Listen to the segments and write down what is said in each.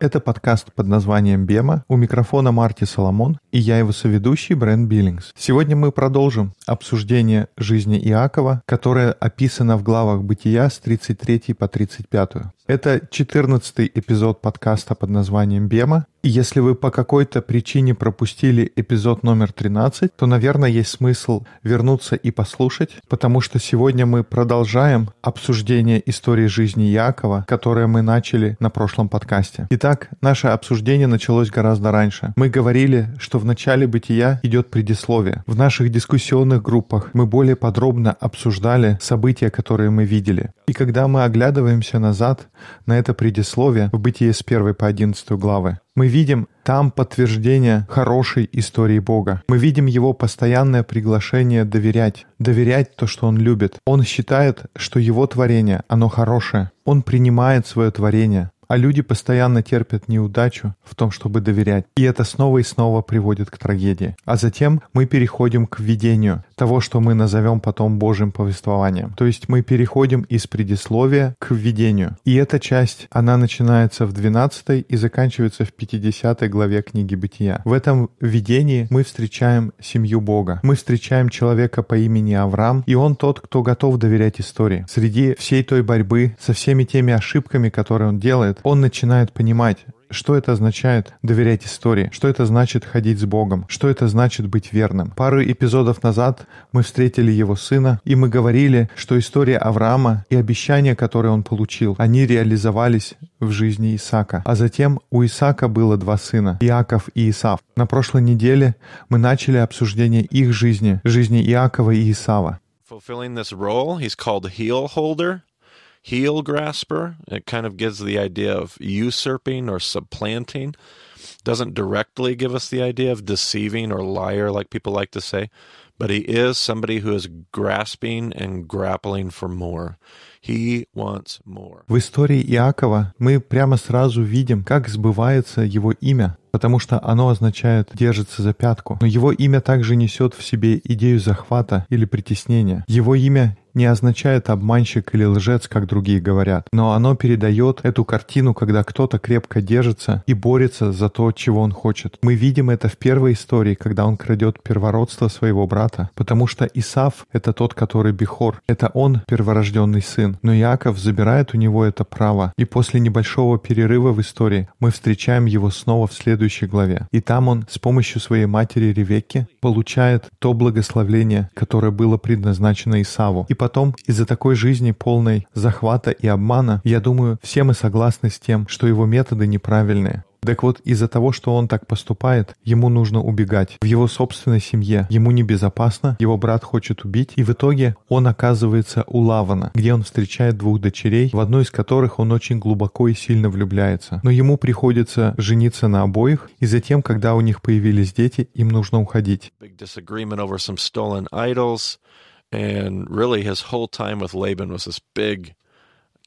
Это подкаст под названием «Бема». У микрофона Марти Соломон и я его соведущий Брэн Биллингс. Сегодня мы продолжим обсуждение жизни Иакова, которое описано в главах Бытия с 33 по 35. Это 14 эпизод подкаста под названием «Бема». Если вы по какой-то причине пропустили эпизод номер 13, то, наверное, есть смысл вернуться и послушать, потому что сегодня мы продолжаем обсуждение истории жизни Якова, которое мы начали на прошлом подкасте. Итак, наше обсуждение началось гораздо раньше. Мы говорили, что в начале бытия идет предисловие. В наших дискуссионных группах мы более подробно обсуждали события, которые мы видели. И когда мы оглядываемся назад на это предисловие в бытие с 1 по 11 главы, мы видим там подтверждение хорошей истории Бога. Мы видим его постоянное приглашение доверять, доверять то, что он любит. Он считает, что его творение, оно хорошее. Он принимает свое творение, а люди постоянно терпят неудачу в том, чтобы доверять. И это снова и снова приводит к трагедии. А затем мы переходим к введению того, что мы назовем потом Божьим повествованием. То есть мы переходим из предисловия к введению. И эта часть, она начинается в 12 и заканчивается в 50 главе книги Бытия. В этом введении мы встречаем семью Бога. Мы встречаем человека по имени Авраам, и он тот, кто готов доверять истории. Среди всей той борьбы со всеми теми ошибками, которые он делает, он начинает понимать, что это означает доверять истории, что это значит ходить с Богом, что это значит быть верным. Пару эпизодов назад мы встретили его сына, и мы говорили, что история Авраама и обещания, которые он получил, они реализовались в жизни Исаака. А затем у Исаака было два сына, Иаков и Исав. На прошлой неделе мы начали обсуждение их жизни, жизни Иакова и Исава. fulfilling this role. He's called heel holder, heel grasper. It kind of gives the idea of usurping or supplanting. Doesn't directly give us the idea of deceiving or liar, like people like to say, but he is somebody who is grasping and grappling for more. He wants more. В истории Иакова мы прямо сразу видим, как сбывается его имя, потому что оно означает «держится за пятку». Но его имя также несет в себе идею захвата или притеснения. Его имя не означает обманщик или лжец, как другие говорят, но оно передает эту картину, когда кто-то крепко держится и борется за то, чего он хочет. Мы видим это в первой истории, когда он крадет первородство своего брата, потому что Исав — это тот, который Бихор, это он перворожденный сын, но Иаков забирает у него это право, и после небольшого перерыва в истории мы встречаем его снова в следующей главе. И там он с помощью своей матери Ревекки получает то благословление, которое было предназначено Исаву. И потом, из-за такой жизни полной захвата и обмана, я думаю, все мы согласны с тем, что его методы неправильные. Так вот, из-за того, что он так поступает, ему нужно убегать. В его собственной семье ему небезопасно, его брат хочет убить, и в итоге он оказывается у Лавана, где он встречает двух дочерей, в одну из которых он очень глубоко и сильно влюбляется. Но ему приходится жениться на обоих, и затем, когда у них появились дети, им нужно уходить.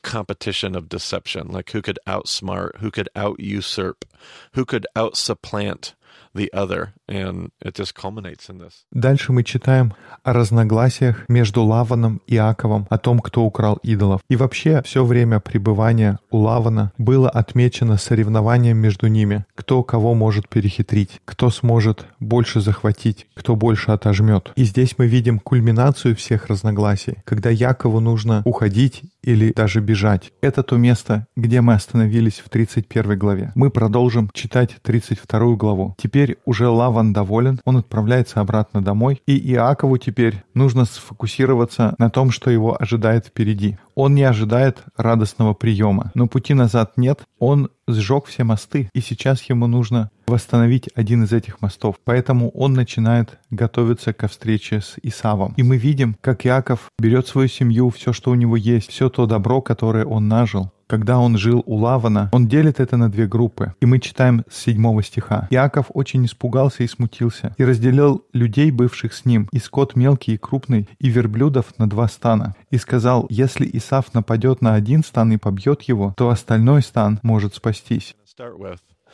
Competition of deception. Like who could outsmart, who could out usurp, who could out supplant the other. And it just culminates in this. Дальше мы читаем о разногласиях между Лаваном и Иаковом, о том, кто украл идолов. И вообще все время пребывания у Лавана было отмечено соревнованием между ними, кто кого может перехитрить, кто сможет больше захватить, кто больше отожмет. И здесь мы видим кульминацию всех разногласий, когда Якову нужно уходить или даже бежать. Это то место, где мы остановились в 31 главе. Мы продолжим читать 32 главу. Теперь уже Лаван доволен, он отправляется обратно домой, и Иакову теперь нужно сфокусироваться на том, что его ожидает впереди. Он не ожидает радостного приема, но пути назад нет, он сжег все мосты, и сейчас ему нужно восстановить один из этих мостов. Поэтому он начинает готовиться ко встрече с Исавом. И мы видим, как Иаков берет свою семью, все, что у него есть, все то добро, которое он нажил, когда он жил у Лавана, он делит это на две группы. И мы читаем с седьмого стиха. Иаков очень испугался и смутился, и разделил людей, бывших с ним, и скот мелкий и крупный, и верблюдов на два стана. И сказал, если Исав нападет на один стан и побьет его, то остальной стан может спастись.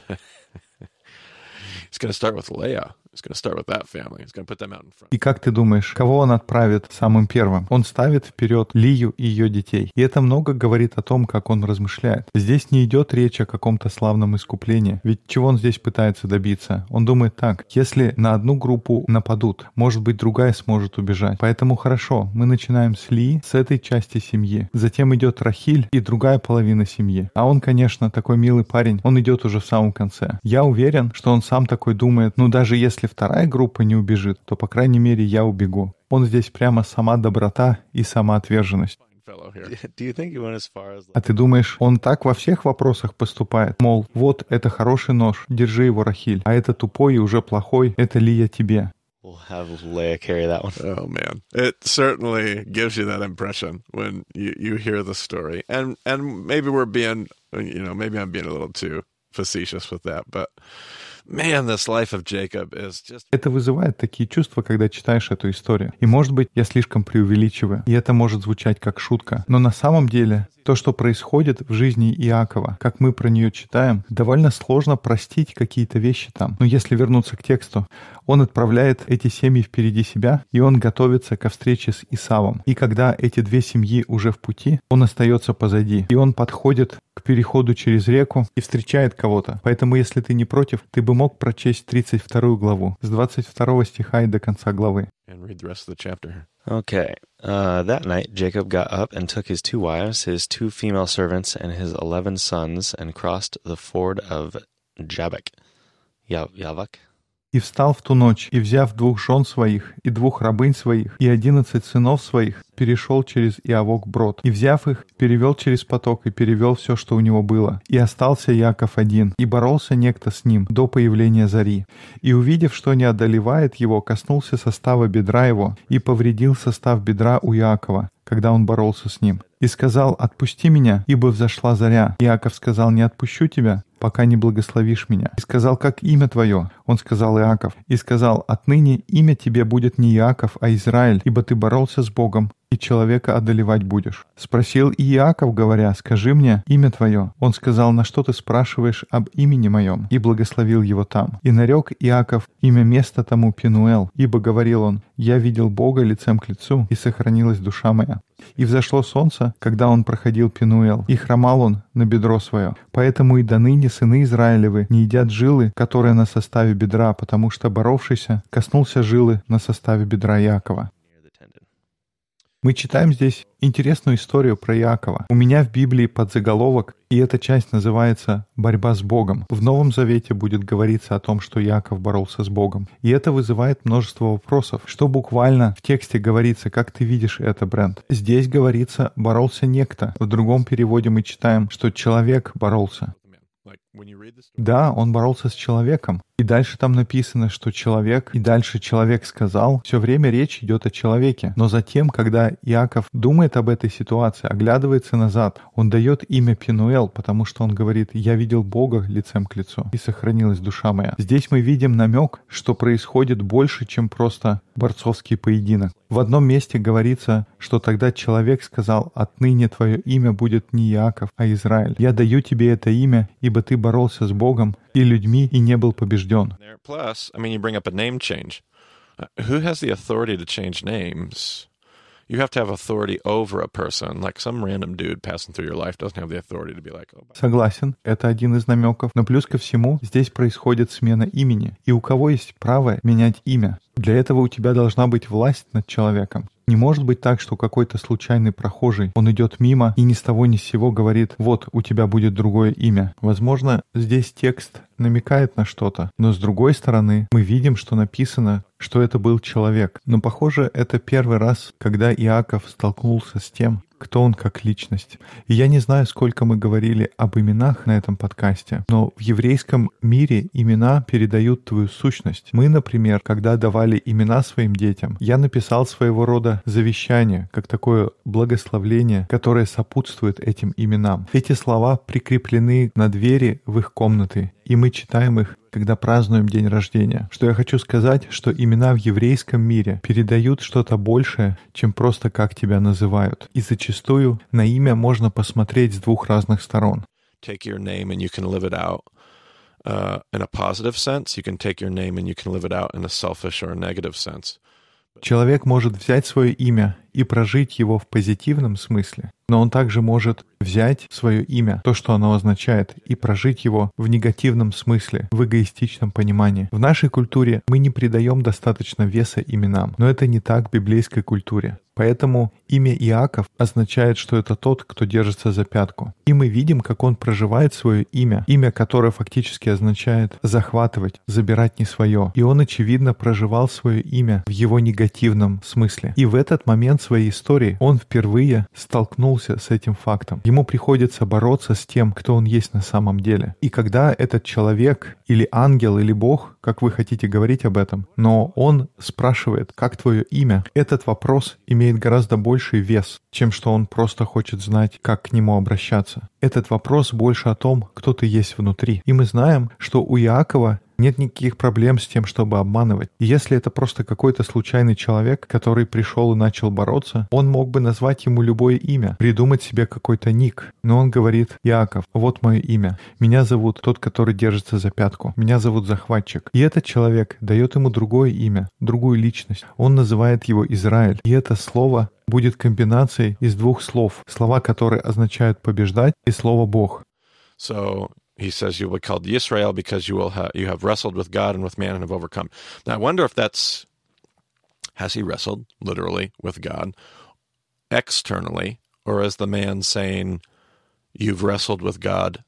И как ты думаешь, кого он отправит самым первым? Он ставит вперед Лию и ее детей. И это много говорит о том, как он размышляет. Здесь не идет речь о каком-то славном искуплении. Ведь чего он здесь пытается добиться? Он думает так, если на одну группу нападут, может быть, другая сможет убежать. Поэтому хорошо, мы начинаем с Ли, с этой части семьи. Затем идет Рахиль и другая половина семьи. А он, конечно, такой милый парень, он идет уже в самом конце. Я уверен, что он сам такой думает, ну даже если вторая группа не убежит, то, по крайней мере, я убегу. Он здесь прямо сама доброта и самоотверженность. А ты думаешь, он так во всех вопросах поступает? Мол, вот это хороший нож, держи его, Рахиль, а это тупой и уже плохой, это ли я тебе? we'll have Leia carry that one? Oh man, it certainly gives you that impression when you, you hear the story, and and maybe we're being, you know, maybe I'm being a little too facetious with that, but man, this life of Jacob is just Это вызывает такие чувства, когда читаешь эту историю. И может быть, я слишком преувеличиваю, и это может звучать как шутка. Но на самом деле, то, что происходит в жизни Иакова, как мы про нее читаем, довольно сложно простить какие-то вещи там. Но если вернуться к тексту, он отправляет эти семьи впереди себя, и он готовится ко встрече с Исавом. И когда эти две семьи уже в пути, он остается позади. И он подходит к переходу через реку и встречает кого-то. Поэтому, если ты не против, ты бы мог прочесть 32 главу с 22 стиха и до конца главы. and read the rest of the chapter. Okay. Uh, that night, Jacob got up and took his two wives, his two female servants, and his eleven sons, and crossed the ford of Jabbok. Ya- Yavak? И встал в ту ночь, и, взяв двух жен своих, и двух рабынь своих, и одиннадцать сынов своих, перешел через Иавок брод. И, взяв их, перевел через поток, и перевел все, что у него было. И остался Яков один, и боролся некто с ним до появления зари. И, увидев, что не одолевает его, коснулся состава бедра его, и повредил состав бедра у Иакова, когда он боролся с ним. И сказал, «Отпусти меня, ибо взошла заря». Иаков сказал, «Не отпущу тебя, пока не благословишь меня». И сказал, «Как имя твое?» Он сказал, «Иаков». И сказал, «Отныне имя тебе будет не Иаков, а Израиль, ибо ты боролся с Богом, и человека одолевать будешь». Спросил и Иаков, говоря, «Скажи мне имя твое». Он сказал, «На что ты спрашиваешь об имени моем?» И благословил его там. И нарек Иаков имя места тому Пенуэл, ибо говорил он, «Я видел Бога лицем к лицу, и сохранилась душа моя». И взошло солнце, когда он проходил Пенуэл, и хромал он на бедро свое. Поэтому и до ныне сыны Израилевы не едят жилы, которые на составе бедра, потому что боровшийся коснулся жилы на составе бедра Якова. Мы читаем здесь интересную историю про Иакова. У меня в Библии подзаголовок, и эта часть называется «Борьба с Богом». В Новом Завете будет говориться о том, что Иаков боролся с Богом. И это вызывает множество вопросов. Что буквально в тексте говорится, как ты видишь это, Брент? Здесь говорится «боролся некто». В другом переводе мы читаем, что человек боролся. Да, он боролся с человеком. И дальше там написано, что человек, и дальше человек сказал, все время речь идет о человеке. Но затем, когда Иаков думает об этой ситуации, оглядывается назад, он дает имя Пенуэл, потому что он говорит, я видел Бога лицем к лицу, и сохранилась душа моя. Здесь мы видим намек, что происходит больше, чем просто борцовский поединок. В одном месте говорится, что тогда человек сказал, отныне твое имя будет не Иаков, а Израиль. Я даю тебе это имя, ибо ты боролся с Богом и людьми и не был побежден. Plus, I mean, you bring up a name change. Uh, who has the authority to change names? You have to have authority over a person. Like some random dude passing through your life doesn't have the authority to be like, oh, Согласен, это один из намеков. Но плюс ко всему, здесь происходит смена имени. И у кого есть право менять имя? Для этого у тебя должна быть власть над человеком. Не может быть так, что какой-то случайный прохожий, он идет мимо и ни с того ни с сего говорит, вот, у тебя будет другое имя. Возможно, здесь текст намекает на что-то, но с другой стороны, мы видим, что написано, что это был человек. Но похоже, это первый раз, когда Иаков столкнулся с тем, кто он как личность. И я не знаю, сколько мы говорили об именах на этом подкасте, но в еврейском мире имена передают твою сущность. Мы, например, когда давали имена своим детям, я написал своего рода завещание, как такое благословление, которое сопутствует этим именам. Эти слова прикреплены на двери в их комнаты, и мы читаем их когда празднуем день рождения. Что я хочу сказать, что имена в еврейском мире передают что-то большее, чем просто как тебя называют. И зачастую на имя можно посмотреть с двух разных сторон. take your name and you can live it out. uh, in a positive sense. You can take your name and you can live it out in a selfish or a negative sense. Человек может взять свое имя и прожить его в позитивном смысле, но он также может взять свое имя, то, что оно означает, и прожить его в негативном смысле, в эгоистичном понимании. В нашей культуре мы не придаем достаточно веса именам, но это не так в библейской культуре. Поэтому имя Иаков означает, что это тот, кто держится за пятку. И мы видим, как он проживает свое имя, имя, которое фактически означает захватывать, забирать не свое. И он, очевидно, проживал свое имя в его негативном смысле. И в этот момент своей истории он впервые столкнулся с этим фактом. Ему приходится бороться с тем, кто он есть на самом деле. И когда этот человек или ангел или Бог, как вы хотите говорить об этом, но он спрашивает, как твое имя, этот вопрос имеет гораздо больший вес, чем что он просто хочет знать, как к нему обращаться. Этот вопрос больше о том, кто ты есть внутри. И мы знаем, что у Иакова нет никаких проблем с тем, чтобы обманывать. И если это просто какой-то случайный человек, который пришел и начал бороться, он мог бы назвать ему любое имя, придумать себе какой-то ник. Но он говорит, Яков, вот мое имя. Меня зовут тот, который держится за пятку. Меня зовут захватчик. И этот человек дает ему другое имя, другую личность. Он называет его Израиль. И это слово будет комбинацией из двух слов. Слова, которые означают побеждать, и слово Бог. So he says you will be called Israel because you will ha- you have wrestled with God and with man and have overcome. Now I wonder if that's has he wrestled literally with God externally, or is the man saying you've wrestled with God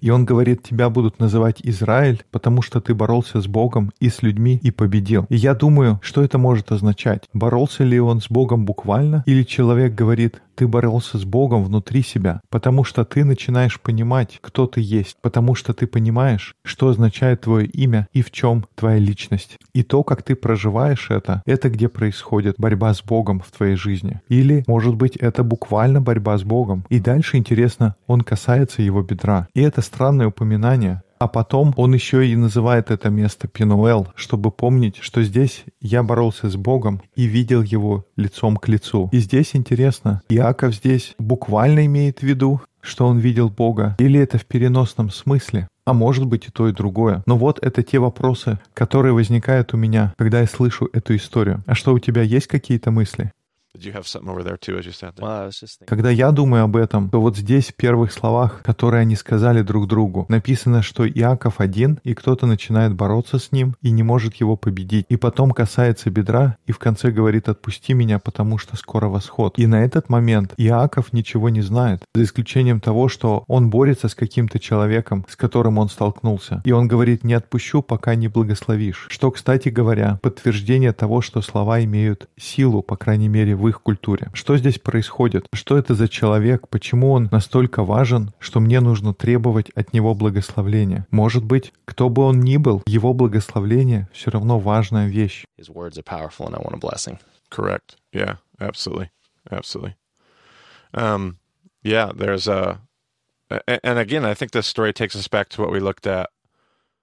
И он говорит, тебя будут называть Израиль, потому что ты боролся с Богом и с людьми и победил. И я думаю, что это может означать? Боролся ли он с Богом буквально? Или человек говорит, ты боролся с Богом внутри себя, потому что ты начинаешь понимать, кто ты есть, потому что ты понимаешь, что означает твое имя и в чем твоя личность. И то, как ты проживаешь это, это где происходит борьба с Богом в твоей жизни. Или, может быть, это буквально борьба с Богом. И дальше интересно, он касается его бедра. И это странное упоминание, а потом он еще и называет это место Пинуэл, чтобы помнить, что здесь я боролся с Богом и видел его лицом к лицу. И здесь интересно, Иаков здесь буквально имеет в виду, что он видел Бога, или это в переносном смысле? А может быть и то, и другое. Но вот это те вопросы, которые возникают у меня, когда я слышу эту историю. А что, у тебя есть какие-то мысли? Когда я думаю об этом, то вот здесь в первых словах, которые они сказали друг другу, написано, что Иаков один, и кто-то начинает бороться с ним и не может его победить. И потом касается бедра, и в конце говорит «отпусти меня, потому что скоро восход». И на этот момент Иаков ничего не знает, за исключением того, что он борется с каким-то человеком, с которым он столкнулся. И он говорит «не отпущу, пока не благословишь». Что, кстати говоря, подтверждение того, что слова имеют силу, по крайней мере, в их культуре. Что здесь происходит? Что это за человек? Почему он настолько важен, что мне нужно требовать от него благословления? Может быть, кто бы он ни был, его благословление все равно важная вещь. His words are powerful, and I want a blessing. Correct. Yeah, absolutely. Absolutely. Um, yeah, there's a, a- and again, I think this story takes us back to what we looked at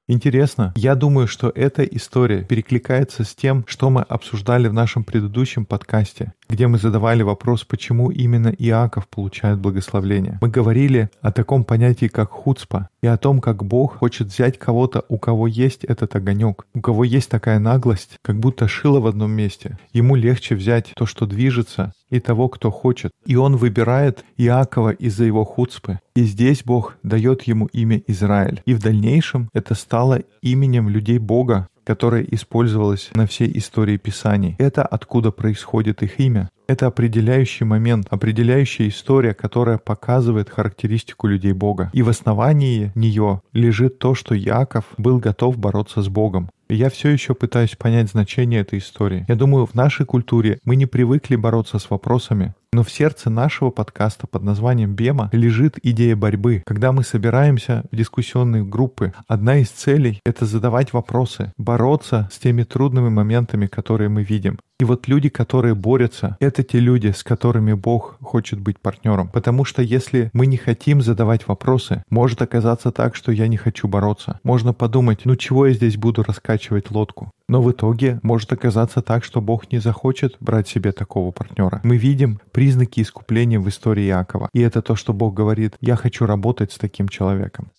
Интересно, я думаю, что эта история перекликается с тем, что мы обсуждали в нашем предыдущем подкасте, где мы задавали вопрос, почему именно Иаков получает благословление. Мы говорили о таком понятии, как хуцпа, и о том, как Бог хочет взять кого-то, у кого есть этот огонек, у кого есть такая наглость, как будто шило в одном месте. Ему легче взять то, что движется, и того, кто хочет. И он выбирает Иакова из-за его хуцпы. И здесь Бог дает ему имя Израиль. И в дальнейшем это стало именем людей Бога, которое использовалось на всей истории Писаний. Это откуда происходит их имя. Это определяющий момент, определяющая история, которая показывает характеристику людей Бога. И в основании нее лежит то, что Яков был готов бороться с Богом. Я все еще пытаюсь понять значение этой истории. Я думаю, в нашей культуре мы не привыкли бороться с вопросами, но в сердце нашего подкаста под названием «Бема» лежит идея борьбы. Когда мы собираемся в дискуссионные группы, одна из целей — это задавать вопросы, бороться с теми трудными моментами, которые мы видим. И вот люди, которые борются, это те люди, с которыми Бог хочет быть партнером. Потому что если мы не хотим задавать вопросы, может оказаться так, что я не хочу бороться. Можно подумать, ну чего я здесь буду раскачивать лодку? Но в итоге может оказаться так, что Бог не захочет брать себе такого партнера. Мы видим признаки искупления в истории Иакова. И это то, что Бог говорит, я хочу работать с таким человеком.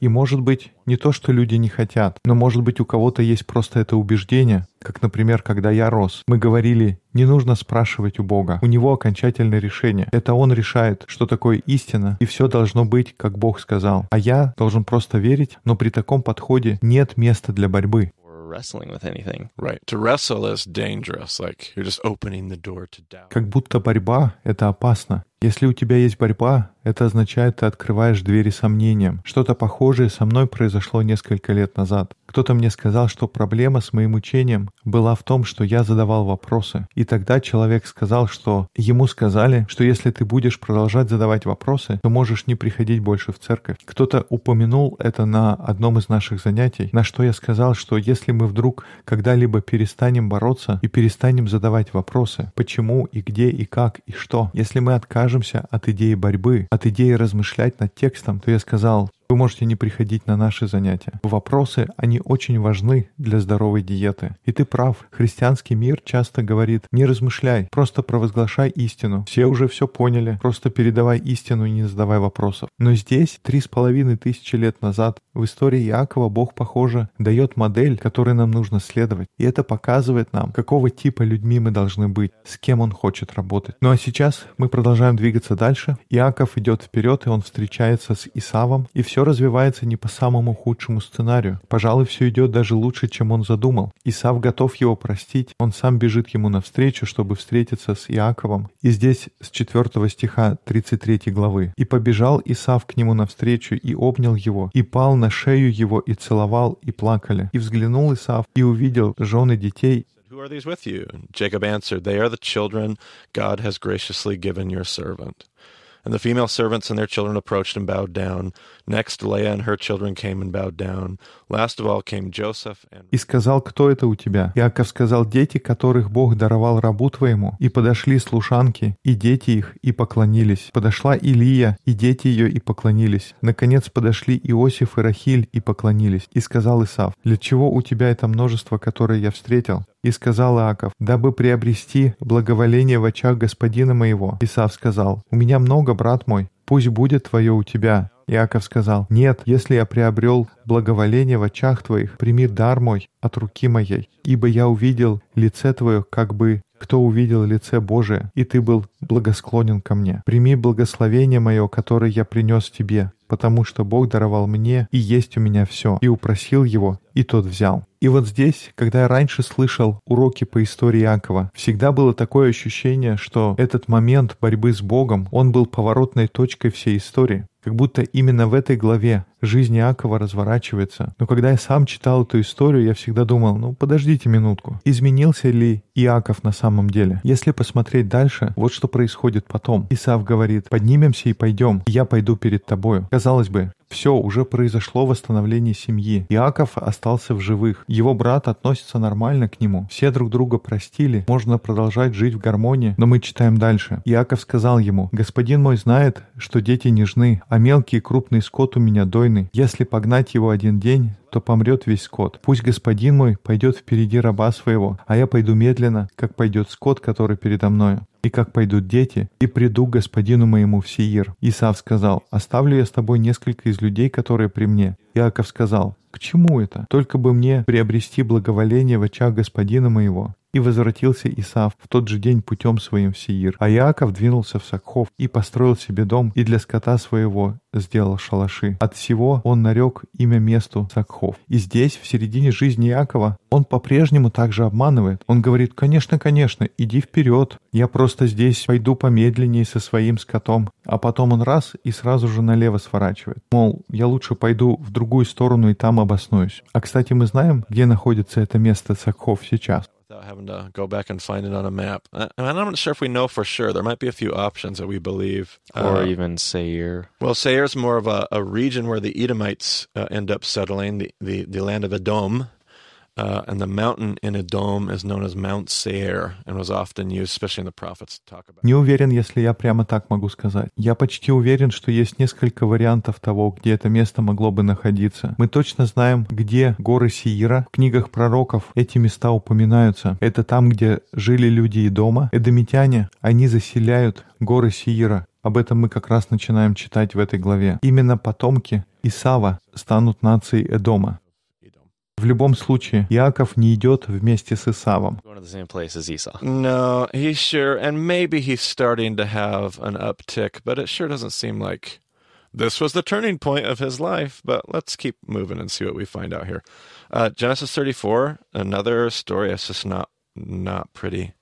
И может быть, не то, что люди не хотят, но может быть у кого-то есть просто это убеждение, как, например, когда я рос. Мы говорили, не нужно спрашивать у Бога. У Него окончательное решение. Это Он решает, что такое истина, и все должно быть, как Бог сказал. А я должен просто верить, но при таком подходе нет места для борьбы. wrestling with anything. Right. To wrestle is dangerous. Like you're just opening the door to doubt. Как будто борьба — это опасно. Если у тебя есть борьба, это означает, ты открываешь двери сомнениям. Что-то похожее со мной произошло несколько лет назад. Кто-то мне сказал, что проблема с моим учением была в том, что я задавал вопросы. И тогда человек сказал, что ему сказали, что если ты будешь продолжать задавать вопросы, то можешь не приходить больше в церковь. Кто-то упомянул это на одном из наших занятий, на что я сказал, что если мы вдруг когда-либо перестанем бороться и перестанем задавать вопросы, почему и где и как и что, если мы откажемся от идеи борьбы, от идеи размышлять над текстом, то я сказал, вы можете не приходить на наши занятия. Вопросы, они очень важны для здоровой диеты. И ты прав, христианский мир часто говорит, не размышляй, просто провозглашай истину. Все уже все поняли, просто передавай истину и не задавай вопросов. Но здесь, три с половиной тысячи лет назад, в истории Иакова Бог, похоже, дает модель, которой нам нужно следовать. И это показывает нам, какого типа людьми мы должны быть, с кем он хочет работать. Ну а сейчас мы продолжаем двигаться дальше. Иаков идет вперед, и он встречается с Исавом, и все развивается не по самому худшему сценарию. Пожалуй, все идет даже лучше, чем он задумал. Исав готов его простить, он сам бежит ему навстречу, чтобы встретиться с Иаковом. И здесь с 4 стиха 33 главы. «И побежал Исав к нему навстречу, и обнял его, и пал на шею его, и целовал, и плакали. И взглянул Исав, и увидел жены детей, Who are these with you? Jacob answered, They are the children God has graciously given your servant. And the female servants and their children approached and bowed down. Next, Leah and her children came and bowed down. Last of all came Joseph and... И сказал, кто это у тебя? Иаков сказал, дети, которых Бог даровал рабу твоему. И подошли слушанки, и дети их, и поклонились. Подошла Илия, и дети ее, и поклонились. Наконец подошли Иосиф и Рахиль, и поклонились. И сказал Исав, для чего у тебя это множество, которое я встретил? И сказал Иаков, дабы приобрести благоволение в очах господина моего. Исав сказал, у меня много, брат мой, пусть будет твое у тебя. Иаков сказал, «Нет, если я приобрел благоволение в очах твоих, прими дар мой от руки моей, ибо я увидел лице твое, как бы кто увидел лице Божие, и ты был благосклонен ко мне. Прими благословение мое, которое я принес тебе, потому что Бог даровал мне, и есть у меня все, и упросил его, и тот взял. И вот здесь, когда я раньше слышал уроки по истории Иакова, всегда было такое ощущение, что этот момент борьбы с Богом, он был поворотной точкой всей истории. Как будто именно в этой главе жизнь Иакова разворачивается. Но когда я сам читал эту историю, я всегда думал, ну подождите минутку, изменился ли Иаков на самом деле? Если посмотреть дальше, вот что происходит потом. Исав говорит, поднимемся и пойдем, и я пойду перед тобою. Казалось бы, все, уже произошло восстановление семьи. Иаков остался в живых. Его брат относится нормально к нему. Все друг друга простили. Можно продолжать жить в гармонии. Но мы читаем дальше. Иаков сказал ему, «Господин мой знает, что дети нежны, а мелкий и крупный скот у меня дойный. Если погнать его один день, то помрет весь скот. Пусть господин мой пойдет впереди раба своего, а я пойду медленно, как пойдет скот, который передо мною и как пойдут дети, и приду к господину моему в Сеир. Исав сказал, оставлю я с тобой несколько из людей, которые при мне. Иаков сказал, к чему это? Только бы мне приобрести благоволение в очах господина моего. И возвратился Исав в тот же день путем своим в Сеир. А Иаков двинулся в Сакхов и построил себе дом, и для скота своего сделал шалаши. От всего он нарек имя месту Сакхов. И здесь, в середине жизни Иакова, он по-прежнему также обманывает. Он говорит, конечно, конечно, иди вперед, я просто здесь пойду помедленнее со своим скотом. А потом он раз и сразу же налево сворачивает. Мол, я лучше пойду в другую сторону и там обоснуюсь. А, кстати, мы знаем, где находится это место Сакхов сейчас. without having to go back and find it on a map. Uh, And I'm not sure if we know for sure. There might be a few options that we believe. Or Uh, even Seir. well, Seir's more of a, a region where the Edomites uh, end up settling, the, the, the land of Edom. Uh, and the mountain in Edom is known as Mount Seir and was often used, especially in the prophets, to talk about. Не уверен, если я прямо так могу сказать. Я почти уверен, что есть несколько вариантов того, где это место могло бы находиться. Мы точно знаем, где горы Сиира. В книгах пророков эти места упоминаются. Это там, где жили люди и дома. Эдомитяне, они заселяют горы Сиира. Об этом мы как раз начинаем читать в этой главе. Именно потомки Исава станут нацией Эдома. В любом случае, Иаков не идет вместе с Исавом. Going to the same place as Esau. No, he's sure, and maybe he's starting to have an uptick, but it sure doesn't seem like this was the turning point of his life. But let's keep moving and see what we find out here. Uh, Genesis 34, another story. It's just not not pretty.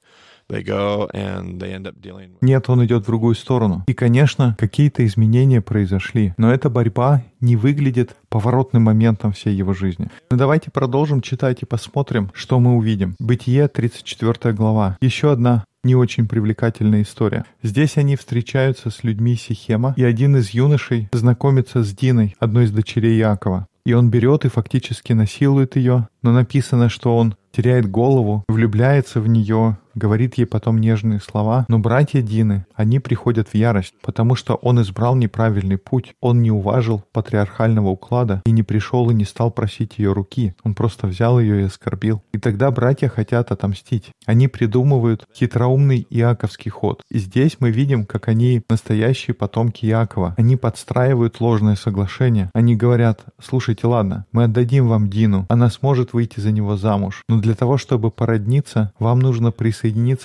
Нет, он идет в другую сторону. И, конечно, какие-то изменения произошли, но эта борьба не выглядит поворотным моментом всей его жизни. Но давайте продолжим читать и посмотрим, что мы увидим. Бытие, 34 глава. Еще одна не очень привлекательная история. Здесь они встречаются с людьми Сихема, и один из юношей знакомится с Диной, одной из дочерей Якова. И он берет и фактически насилует ее, но написано, что он теряет голову, влюбляется в нее, говорит ей потом нежные слова. Но братья Дины, они приходят в ярость, потому что он избрал неправильный путь. Он не уважил патриархального уклада и не пришел и не стал просить ее руки. Он просто взял ее и оскорбил. И тогда братья хотят отомстить. Они придумывают хитроумный Иаковский ход. И здесь мы видим, как они настоящие потомки Иакова. Они подстраивают ложное соглашение. Они говорят, слушайте, ладно, мы отдадим вам Дину, она сможет выйти за него замуж. Но для того, чтобы породниться, вам нужно присоединиться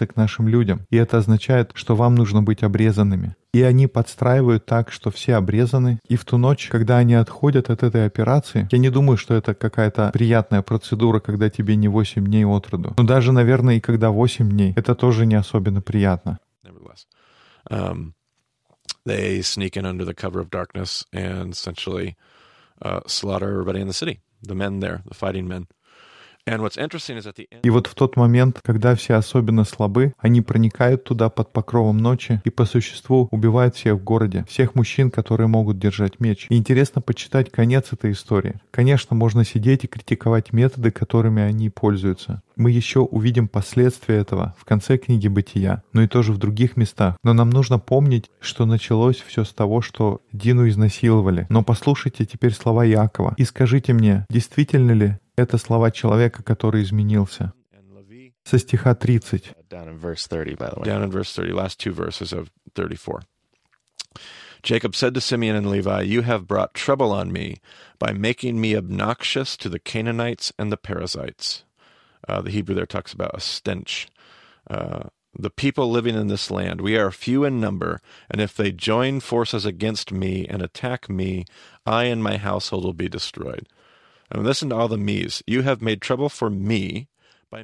к нашим людям. И это означает, что вам нужно быть обрезанными. И они подстраивают так, что все обрезаны. И в ту ночь, когда они отходят от этой операции, я не думаю, что это какая-то приятная процедура, когда тебе не 8 дней от роду. Но даже, наверное, и когда 8 дней, это тоже не особенно приятно. Um, uh. The men there, the fighting men. И вот в тот момент, когда все особенно слабы, они проникают туда под покровом ночи и по существу убивают всех в городе, всех мужчин, которые могут держать меч. И интересно почитать конец этой истории. Конечно, можно сидеть и критиковать методы, которыми они пользуются. Мы еще увидим последствия этого в конце книги «Бытия», но и тоже в других местах. Но нам нужно помнить, что началось все с того, что Дину изнасиловали. Но послушайте теперь слова Якова и скажите мне, действительно ли это слова человека, который изменился? And Levi, Со стиха 30. Down in verse 30, by the way. down in verse 30, last two verses of 34. Jacob said to Simeon and Levi, You have brought trouble on me by making me obnoxious to the Canaanites and the Perizzites. Uh, the Hebrew there talks about a stench. Uh, the people living in this land, we are few in number, and if they join forces against me and attack me, I and my household will be destroyed.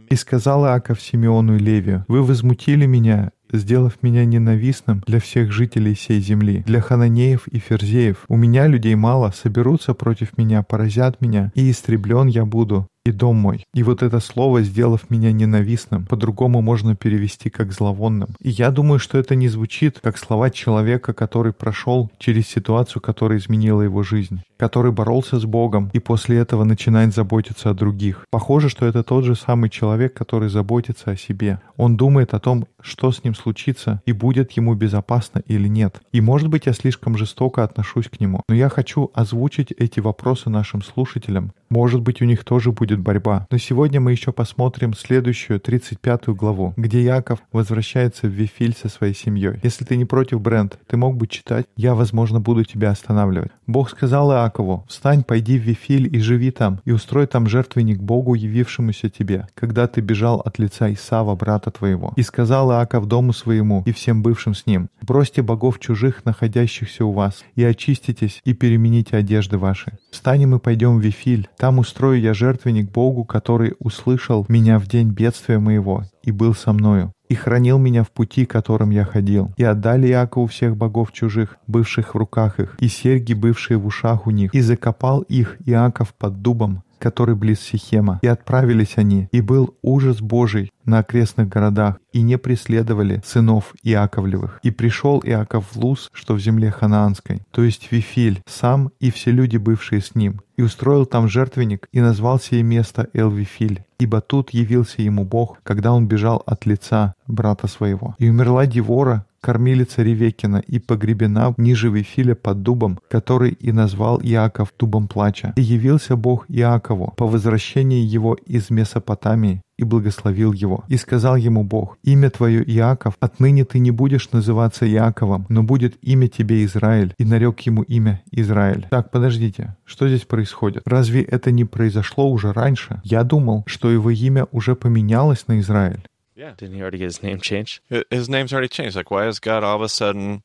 «И сказал Иаков Симеону и Левию, «Вы возмутили меня, сделав меня ненавистным для всех жителей сей земли, для хананеев и ферзеев. У меня людей мало, соберутся против меня, поразят меня, и истреблен я буду, и дом мой. И вот это слово, сделав меня ненавистным, по-другому можно перевести как зловонным. И я думаю, что это не звучит как слова человека, который прошел через ситуацию, которая изменила его жизнь, который боролся с Богом и после этого начинает заботиться о других. Похоже, что это тот же самый человек, который заботится о себе. Он думает о том, что с ним случится и будет ему безопасно или нет. И может быть я слишком жестоко отношусь к нему, но я хочу озвучить эти вопросы нашим слушателям. Может быть у них тоже будет борьба. Но сегодня мы еще посмотрим следующую 35 главу, где Яков возвращается в Вифиль со своей семьей. Если ты не против, Брент, ты мог бы читать, я, возможно, буду тебя останавливать. Бог сказал Иакову, встань, пойди в Вифиль и живи там, и устрой там жертвенник Богу, явившемуся тебе, когда ты бежал от лица Исава, брата твоего. И сказал Иаков дому своему и всем бывшим с ним, бросьте богов чужих, находящихся у вас, и очиститесь, и перемените одежды ваши. Встанем и пойдем в Вифиль, там устрою я жертвенник Богу, который услышал меня в день бедствия моего и был со мною, и хранил меня в пути, которым я ходил. И отдали Якову всех богов чужих, бывших в руках их, и серьги, бывшие в ушах у них, и закопал их Иаков под дубом, который близ Сихема. И отправились они, и был ужас Божий на окрестных городах, и не преследовали сынов Иаковлевых. И пришел Иаков в Луз, что в земле ханаанской, то есть Вифиль, сам и все люди, бывшие с ним, и устроил там жертвенник, и назвал сие место Эл-Вифиль, ибо тут явился ему Бог, когда он бежал от лица брата своего. И умерла Девора, кормилица Ревекина, и погребена ниже Вифиля под дубом, который и назвал Иаков дубом плача. И явился Бог Иакову по возвращении его из Месопотамии, и благословил его. И сказал ему Бог, «Имя твое Иаков, отныне ты не будешь называться Иаковом, но будет имя тебе Израиль». И нарек ему имя Израиль. Так, подождите, что здесь происходит? Разве это не произошло уже раньше? Я думал, что его имя уже поменялось на Израиль. Yeah. Didn't he already get his name changed? Hi- His name's already changed. Like, why has God all of a sudden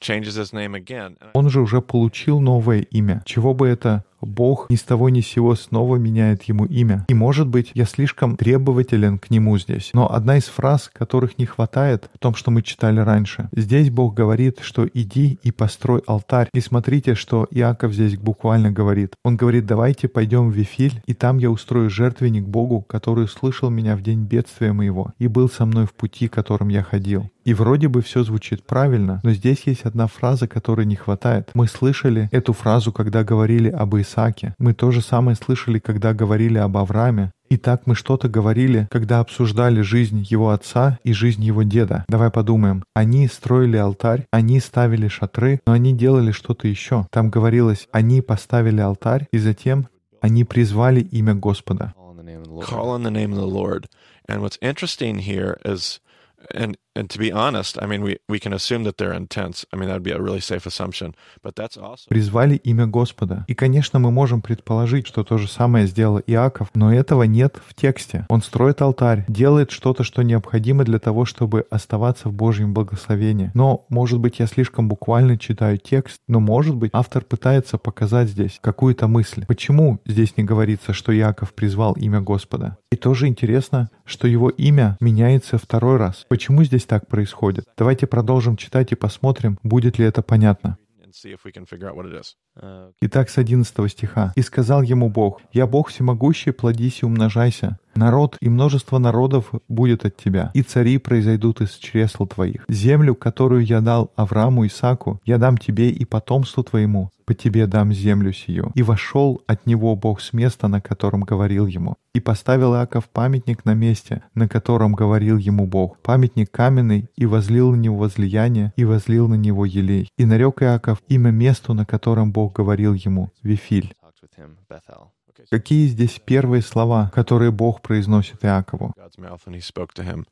changes his name again? Он же уже получил новое имя. Чего бы это Бог ни с того ни с сего снова меняет ему имя. И может быть, я слишком требователен к нему здесь. Но одна из фраз, которых не хватает в том, что мы читали раньше. Здесь Бог говорит, что иди и построй алтарь. И смотрите, что Иаков здесь буквально говорит. Он говорит, давайте пойдем в Вифиль, и там я устрою жертвенник Богу, который услышал меня в день бедствия моего и был со мной в пути, которым я ходил. И вроде бы все звучит правильно, но здесь есть одна фраза, которой не хватает. Мы слышали эту фразу, когда говорили об Исааке. Мы то же самое слышали, когда говорили об Аврааме. И так мы что-то говорили, когда обсуждали жизнь его отца и жизнь его деда. Давай подумаем. Они строили алтарь, они ставили шатры, но они делали что-то еще. Там говорилось, они поставили алтарь, и затем они призвали имя Господа. And what's interesting here is, and and to be honest, I mean, we we can assume that they're intense. I mean, that'd be a really safe assumption. But that's also призвали имя Господа. И, конечно, мы можем предположить, что то же самое сделал Иаков, но этого нет в тексте. Он строит алтарь, делает что-то, что необходимо для того, чтобы оставаться в Божьем благословении. Но, может быть, я слишком буквально читаю текст, но, может быть, автор пытается показать здесь какую-то мысль. Почему здесь не говорится, что Иаков призвал имя Господа? И тоже интересно, что его имя меняется второй раз. Почему здесь так происходит? Давайте продолжим читать и посмотрим, будет ли это понятно. Итак, с 11 стиха. «И сказал ему Бог, «Я Бог всемогущий, плодись и умножайся. Народ и множество народов будет от тебя, и цари произойдут из чресл твоих. Землю, которую я дал Аврааму Исаку, я дам тебе и потомству твоему, по тебе дам землю сию». И вошел от него Бог с места, на котором говорил ему. И поставил Иаков памятник на месте, на котором говорил ему Бог. Памятник каменный, и возлил на него возлияние, и возлил на него елей. И нарек Иаков имя месту, на котором Бог говорил ему, Вифиль. Какие здесь первые слова, которые Бог произносит Иакову?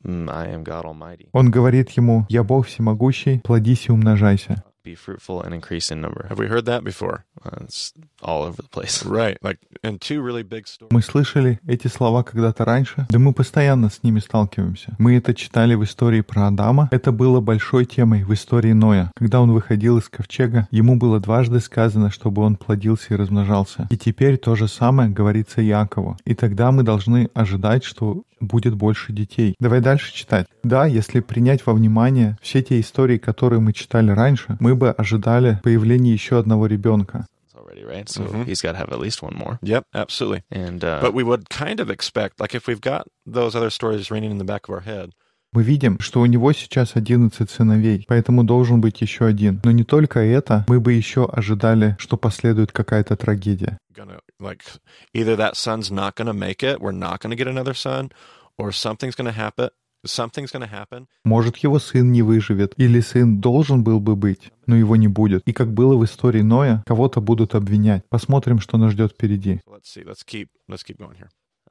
Mm. Он говорит ему, «Я Бог всемогущий, плодись и умножайся». Be fruitful and increase in number. Have we heard that before? Uh, it's all over the place. Right. Like in two really big stories. Мы слышали эти слова когда-то раньше, да мы постоянно с ними сталкиваемся. Мы это читали в истории про Адама. Это было большой темой в истории Ноя. Когда он выходил из ковчега, ему было дважды сказано, чтобы он плодился и размножался. И теперь то же самое говорится Якову. И тогда мы должны ожидать, что будет больше детей. Давай дальше читать. Да, если принять во внимание все те истории, которые мы читали раньше, мы бы ожидали появления еще одного ребенка. already, right? So Mhm. he's got to have at least one more. Yep, absolutely. And uh, But we would kind of expect, like, if we've got those other stories ringing in the back of our head, Мы видим, что у него сейчас 11 сыновей, поэтому должен быть еще один. Но не только это, мы бы еще ожидали, что последует какая-то трагедия. gonna like either that son's not gonna make it, we're not gonna get another son, or something's gonna happen. Может, его сын не выживет, или сын должен был бы быть, но его не будет. И как было в истории Ноя, кого-то будут обвинять. Посмотрим, что нас ждет впереди.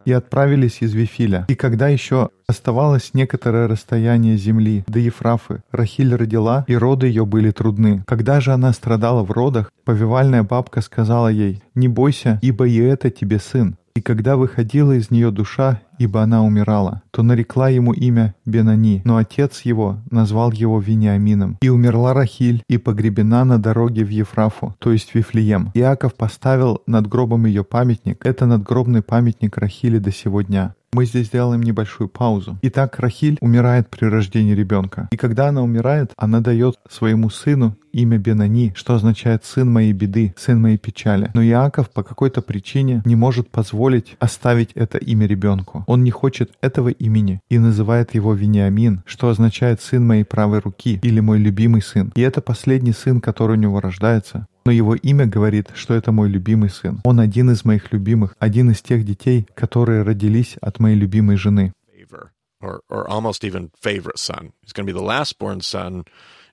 И отправились из Вифиля. И когда еще оставалось некоторое расстояние земли до Ефрафы, Рахиль родила, и роды ее были трудны. Когда же она страдала в родах, повивальная бабка сказала ей, «Не бойся, ибо и это тебе сын». И когда выходила из нее душа, ибо она умирала, то нарекла ему имя Бенани, но отец его назвал его Вениамином. И умерла Рахиль, и погребена на дороге в Ефрафу, то есть Вифлеем. Иаков поставил над гробом ее памятник. Это надгробный памятник Рахили до сего дня. Мы здесь сделаем небольшую паузу. Итак, Рахиль умирает при рождении ребенка. И когда она умирает, она дает своему сыну имя Бенани, что означает «сын моей беды», «сын моей печали». Но Иаков по какой-то причине не может позволить оставить это имя ребенку. Он не хочет этого имени и называет его Вениамин, что означает «сын моей правой руки» или «мой любимый сын». И это последний сын, который у него рождается. Но его имя говорит, что это мой любимый сын. Он один из моих любимых, один из тех детей, которые родились от моей любимой жены. favor or or almost even favorite son. He's going to be the last born son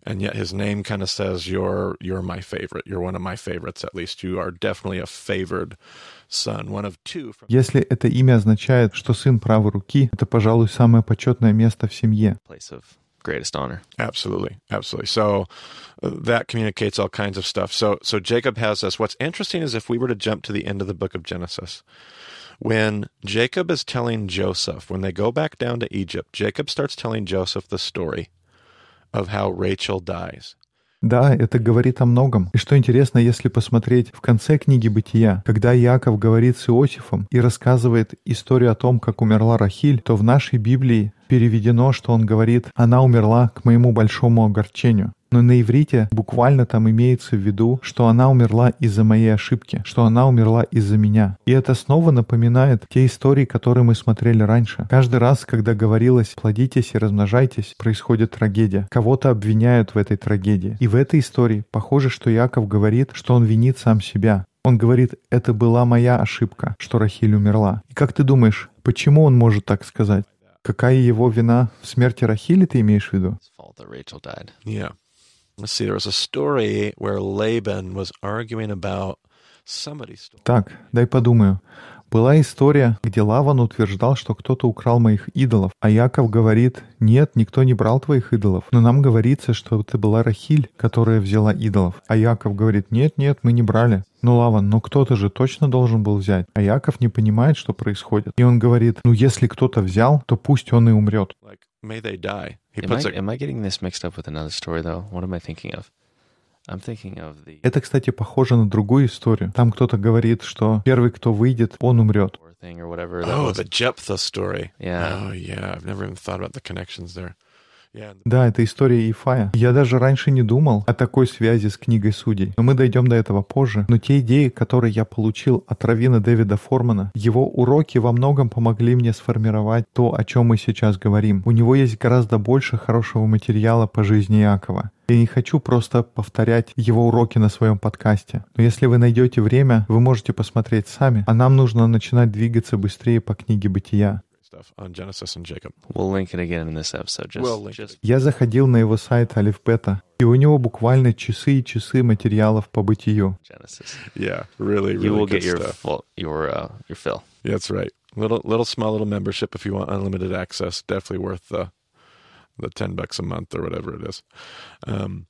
and yet his name kind of says you're you're my favorite. You're one of my favorites at least. You are definitely a favored son, one of two from Если это имя означает, что сын правой руки, это, пожалуй, самое почетное место в семье. Place of greatest honor. Absolutely, absolutely. So uh, that communicates all kinds of stuff. So so Jacob has this. What's interesting is if we were to jump to the end of the book of Genesis, when Jacob is telling Joseph, when they go back down to Egypt, Jacob starts telling Joseph the story of how Rachel dies. Да, это говорит о многом. И что интересно, если посмотреть в конце книги «Бытия», когда Иаков говорит с Иосифом и рассказывает историю о том, как умерла Рахиль, то в нашей Библии переведено, что он говорит «она умерла к моему большому огорчению». Но на иврите буквально там имеется в виду, что она умерла из-за моей ошибки, что она умерла из-за меня. И это снова напоминает те истории, которые мы смотрели раньше. Каждый раз, когда говорилось «плодитесь и размножайтесь», происходит трагедия. Кого-то обвиняют в этой трагедии. И в этой истории похоже, что Яков говорит, что он винит сам себя. Он говорит, это была моя ошибка, что Рахиль умерла. И как ты думаешь, почему он может так сказать? Какая его вина в смерти Рахили, ты имеешь в виду? Yeah. Let's see. There was a story where Laban was arguing about somebody's story. Так, дай подумаю. Была история, где Лаван утверждал, что кто-то украл моих идолов, а Яков говорит, нет, никто не брал твоих идолов, но нам говорится, что это была Рахиль, которая взяла идолов. А Яков говорит, нет, нет, мы не брали. Ну, Лаван, ну кто-то же точно должен был взять. А Яков не понимает, что происходит. И он говорит, ну если кто-то взял, то пусть он и умрет. Like, may they die. He Am puts I, a, am I getting this mixed up with another story though? What am I thinking of? I'm thinking of the Это, кстати, похоже на другую историю. Там кто-то говорит, что первый, кто выйдет, он умрет. oh, was. the Jephthah story. Yeah. Oh, yeah. I've never even thought about the connections there. Да, это история Ифая. Я даже раньше не думал о такой связи с книгой судей. Но мы дойдем до этого позже. Но те идеи, которые я получил от равина Дэвида Формана, его уроки во многом помогли мне сформировать то, о чем мы сейчас говорим. У него есть гораздо больше хорошего материала по жизни Иакова. Я не хочу просто повторять его уроки на своем подкасте. Но если вы найдете время, вы можете посмотреть сами. А нам нужно начинать двигаться быстрее по книге Бытия. Stuff on Genesis and Jacob. We'll link it again in this episode. Just, We'll link just Я заходил на его сайт Алифбета, и у него буквально часы и часы материалов по бытию. Genesis. Yeah, really, really You will good get your stuff. full, your uh, your fill. Yeah, that's right. Little, little, small, little membership if you want unlimited access. Definitely worth the the ten bucks a month or whatever it is. Um, but anyway,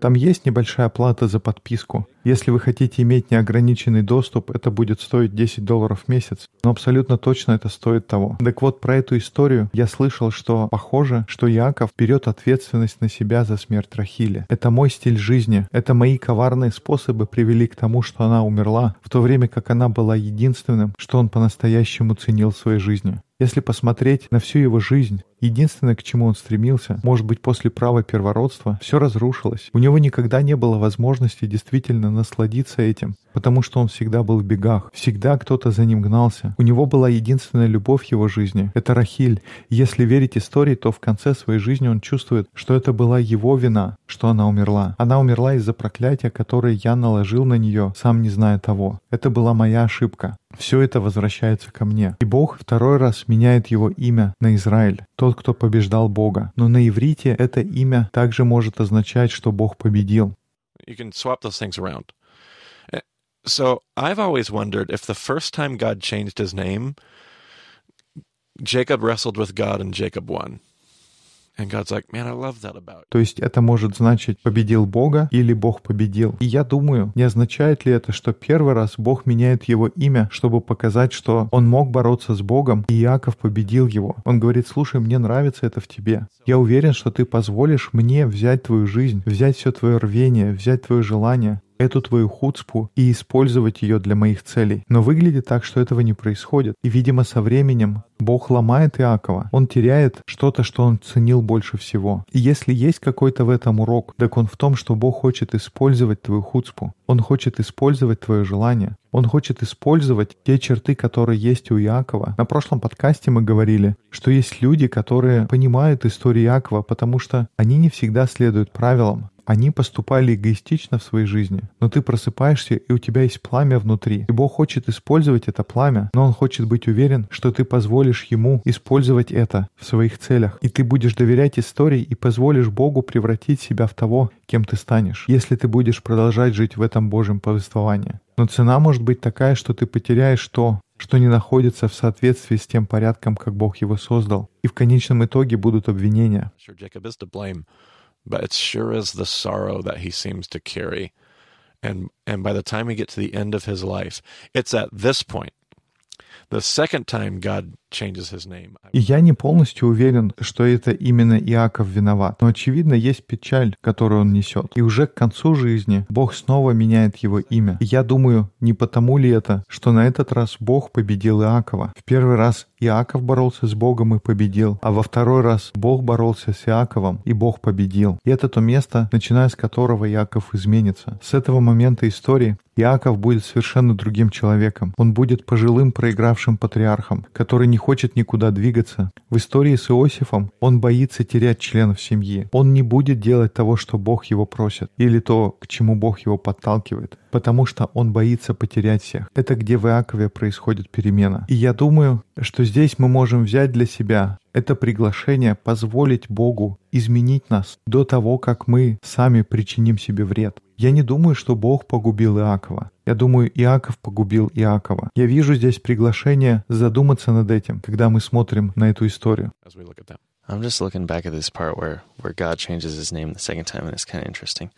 Там есть небольшая плата за подписку. Если вы хотите иметь неограниченный доступ, это будет стоить 10 долларов в месяц. Но абсолютно точно это стоит того. Так вот, про эту историю я слышал, что похоже, что Яков берет ответственность на себя за смерть Рахили. Это мой стиль жизни. Это мои коварные способы привели к тому, что она умерла, в то время как она была единственным, что он по-настоящему ценил в своей жизни. Если посмотреть на всю его жизнь, единственное, к чему он стремился, может быть, после права первородства, все разрушилось. У него никогда не было возможности действительно насладиться этим, потому что он всегда был в бегах, всегда кто-то за ним гнался. У него была единственная любовь его жизни — это Рахиль. Если верить истории, то в конце своей жизни он чувствует, что это была его вина, что она умерла. Она умерла из-за проклятия, которое я наложил на нее, сам не зная того. Это была моя ошибка. Все это возвращается ко мне. И Бог второй раз меняет его имя на Израиль, тот, кто побеждал Бога. Но на иврите это имя также может означать, что Бог победил. you can swap those things around. Uh, So I've always wondered if the first time God changed his name, Jacob wrestled with God and Jacob won. То есть это может значить «победил Бога» или «Бог победил». И я думаю, не означает ли это, что первый раз Бог меняет его имя, чтобы показать, что он мог бороться с Богом, и Иаков победил его. Он говорит, слушай, мне нравится это в тебе. Я уверен, что ты позволишь мне взять твою жизнь, взять все твое рвение, взять твое желание, эту твою хуцпу и использовать ее для моих целей. Но выглядит так, что этого не происходит. И, видимо, со временем Бог ломает Иакова. Он теряет что-то, что он ценил больше всего. И если есть какой-то в этом урок, так он в том, что Бог хочет использовать твою хуцпу. Он хочет использовать твое желание. Он хочет использовать те черты, которые есть у Иакова. На прошлом подкасте мы говорили, что есть люди, которые понимают историю Иакова, потому что они не всегда следуют правилам. Они поступали эгоистично в своей жизни. Но ты просыпаешься, и у тебя есть пламя внутри. И Бог хочет использовать это пламя, но Он хочет быть уверен, что ты позволишь Ему использовать это в своих целях. И ты будешь доверять истории и позволишь Богу превратить себя в того, кем ты станешь, если ты будешь продолжать жить в этом Божьем повествовании. Но цена может быть такая, что ты потеряешь то, что не находится в соответствии с тем порядком, как Бог его создал. И в конечном итоге будут обвинения. But it sure is the sorrow that he seems to carry. And and by the time we get to the end of his life, it's at this point, the second time God. И я не полностью уверен, что это именно Иаков виноват. Но очевидно, есть печаль, которую он несет. И уже к концу жизни Бог снова меняет его имя. И я думаю, не потому ли это, что на этот раз Бог победил Иакова. В первый раз Иаков боролся с Богом и победил, а во второй раз Бог боролся с Иаковом, и Бог победил. И это то место, начиная с которого Иаков изменится. С этого момента истории Иаков будет совершенно другим человеком. Он будет пожилым проигравшим патриархом, который не хочет никуда двигаться. В истории с Иосифом он боится терять членов семьи. Он не будет делать того, что Бог его просит, или то, к чему Бог его подталкивает, потому что он боится потерять всех. Это где в Иакове происходит перемена. И я думаю, что здесь мы можем взять для себя это приглашение позволить Богу изменить нас до того, как мы сами причиним себе вред. Я не думаю, что Бог погубил Иакова. Я думаю, Иаков погубил Иакова. Я вижу здесь приглашение задуматься над этим, когда мы смотрим на эту историю. I'm just looking back at this part where, where God changes his name the second time, and it's kind of interesting.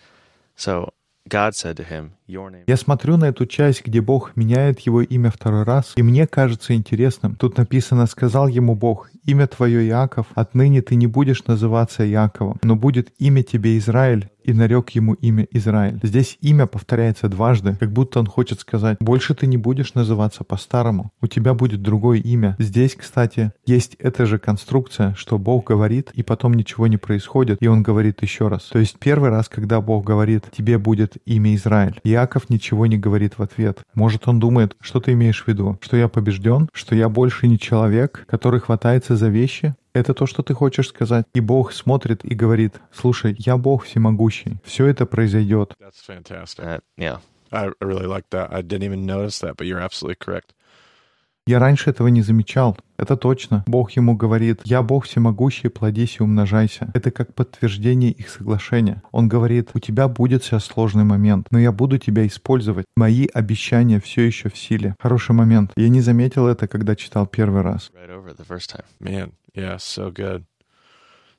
So God said to him, Your name. Я смотрю на эту часть, где Бог меняет его имя второй раз, и мне кажется интересным. Тут написано «Сказал ему Бог, имя твое Иаков, отныне ты не будешь называться Иаковом, но будет имя тебе Израиль, и нарек ему имя Израиль. Здесь имя повторяется дважды, как будто он хочет сказать, больше ты не будешь называться по-старому, у тебя будет другое имя. Здесь, кстати, есть эта же конструкция, что Бог говорит, и потом ничего не происходит, и он говорит еще раз. То есть первый раз, когда Бог говорит, тебе будет имя Израиль, Иаков ничего не говорит в ответ. Может, он думает, что ты имеешь в виду? Что я побежден? Что я больше не человек, который хватается за вещи? Это то, что ты хочешь сказать. И Бог смотрит и говорит, слушай, я Бог всемогущий. Все это произойдет. That's fantastic. Uh, yeah. I really like that. I didn't even notice that, but you're absolutely correct. Я раньше этого не замечал. Это точно. Бог ему говорит, «Я Бог всемогущий, плодись и умножайся». Это как подтверждение их соглашения. Он говорит, «У тебя будет сейчас сложный момент, но я буду тебя использовать. Мои обещания все еще в силе». Хороший момент. Я не заметил это, когда читал первый раз. Right over the first time. Man, yeah, so good.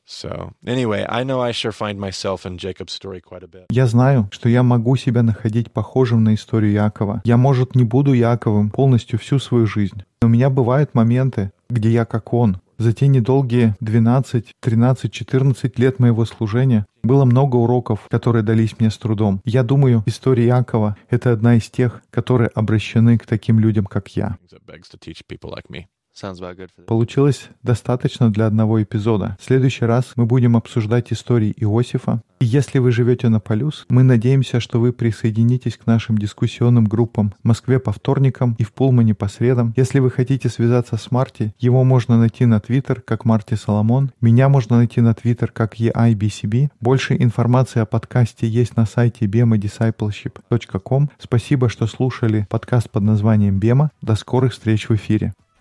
So, anyway, I know I sure find myself in Jacob's story quite a bit. Я знаю, что я могу себя находить похожим на историю Якова. Я, может, не буду Яковым полностью всю свою жизнь, но у меня бывают моменты, где я как он. За те недолгие 12, 13, 14 лет моего служения было много уроков, которые дались мне с трудом. Я думаю, история Якова — это одна из тех, которые обращены к таким людям, как я. Получилось достаточно для одного эпизода. В следующий раз мы будем обсуждать истории Иосифа. И если вы живете на Полюс, мы надеемся, что вы присоединитесь к нашим дискуссионным группам в Москве по вторникам и в Пулмане по средам. Если вы хотите связаться с Марти, его можно найти на Твиттер как Марти Соломон. Меня можно найти на Твиттер как EIBCB. Больше информации о подкасте есть на сайте bemadiscipleship.com. Спасибо, что слушали подкаст под названием «Бема». До скорых встреч в эфире.